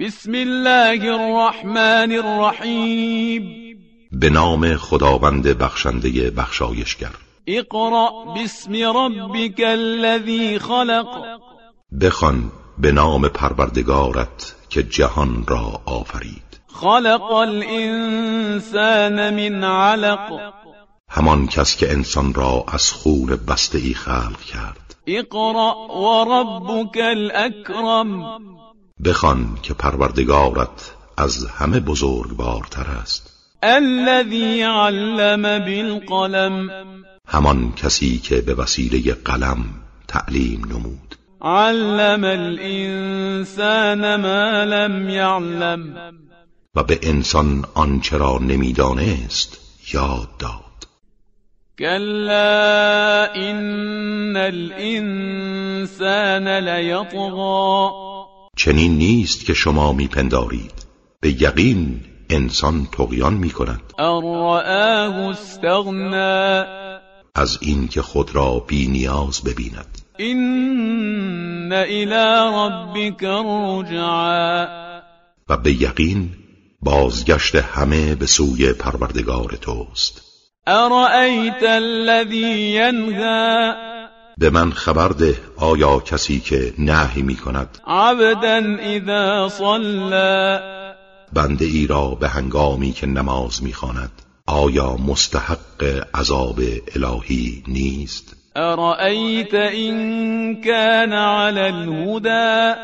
بسم الله الرحمن الرحیم به نام خداوند بخشنده بخشایشگر. اقرأ باسم ربك الذي خلق. بخوان به نام پروردگارت که جهان را آفرید. خلق الانسان من علق. همان کس که انسان را از خون بسته ای خلق کرد. اقرأ وربك الاکرم. بخوان که پروردگارت از همه بزرگوارتر است. الذي علم بالقلم. همان کسی که به وسیله قلم تعلیم نمود. علم الانسان ما لم يعلم. و به انسان آنچه را نمی‌دانست یاد داد. كلا ان الانسان لیطغى چنین نیست که شما میپندارید. به یقین انسان تقیان می کند ان رآه استغنا. از اینکه خود را بی نیاز ببیند. ان الى ربك الرجعا. و به یقین بازگشت همه به سوی پروردگار توست. ارأیت الذی ینهى به من خبر ده آیا کسی که نهی می کند عبدا اذا صلى بنده ای را به هنگامی که نماز می‌خواند. آیا مستحق عذاب الهی نیست؟ ارأیت این کان علی الهدى.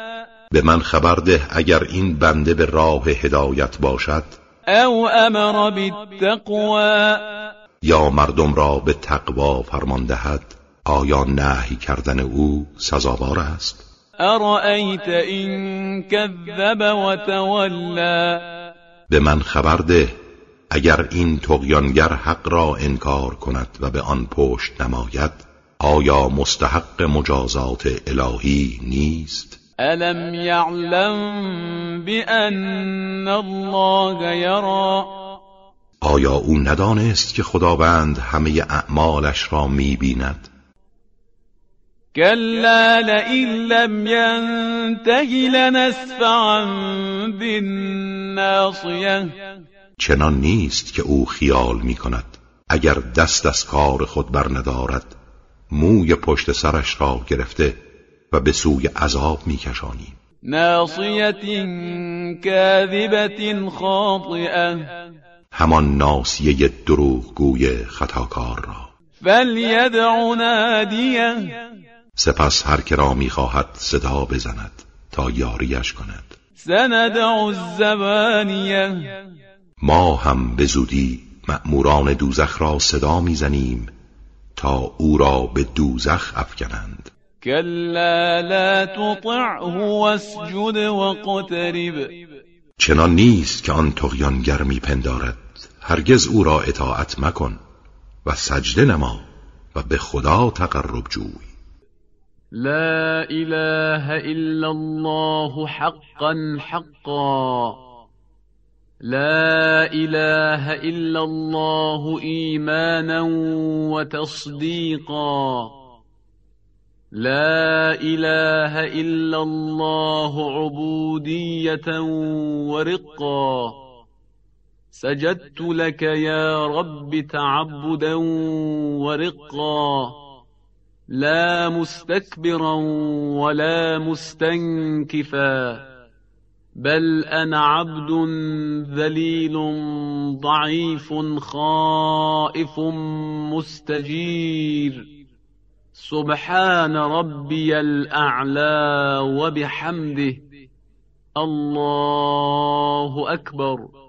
به من خبر ده اگر این بنده به راه هدایت باشد. او امر بالتقوى. یا مردم را به تقوا فرمان دهد. آیا نهی کردن او سزاوار است. ارأیت این کذب و تولا به من خبر ده اگر این تقیانگر حق را انکار کند و به آن پشت نماید آیا مستحق مجازات الهی نیست؟ الم یعلم بأن الله یرا آیا او ندانست که خداوند همه اعمالش را می‌بیند؟ كلا لئن لم ينته لنسفعا بالناصية. چنان نیست که او خیال می کند اگر دست از کار خود بر ندارد موی پشت سرش را گرفته و به سوی عذاب می کشانیم ناصية كاذبة خاطئة. همان ناسیه دروغگوی خطاکار را. فليدع ناديه سپس هر که را می‌خواهد صدا بزند تا یاریش کند. سندع الزبانیه ما هم به زودی مأموران دوزخ را صدا می‌زنیم تا او را به دوزخ افکنند. كلا لا تطعه واسجد واقترب چنان نیست که آن تقیانگر میپندارد هرگز او را اطاعت مکن و سجده نما و به خدا تقرب جوی. لا إله إلا الله حقا حقا. لا إله إلا الله ايمانا وتصديقا. لا إله إلا الله عبودية ورقا. سجدت لك يا رب تعبدا ورقا. لا مستكبرا ولا مستنكفا بل أنا عبد ذليل ضعيف خائف مستجير. سبحان ربي الأعلى وبحمده الله أكبر.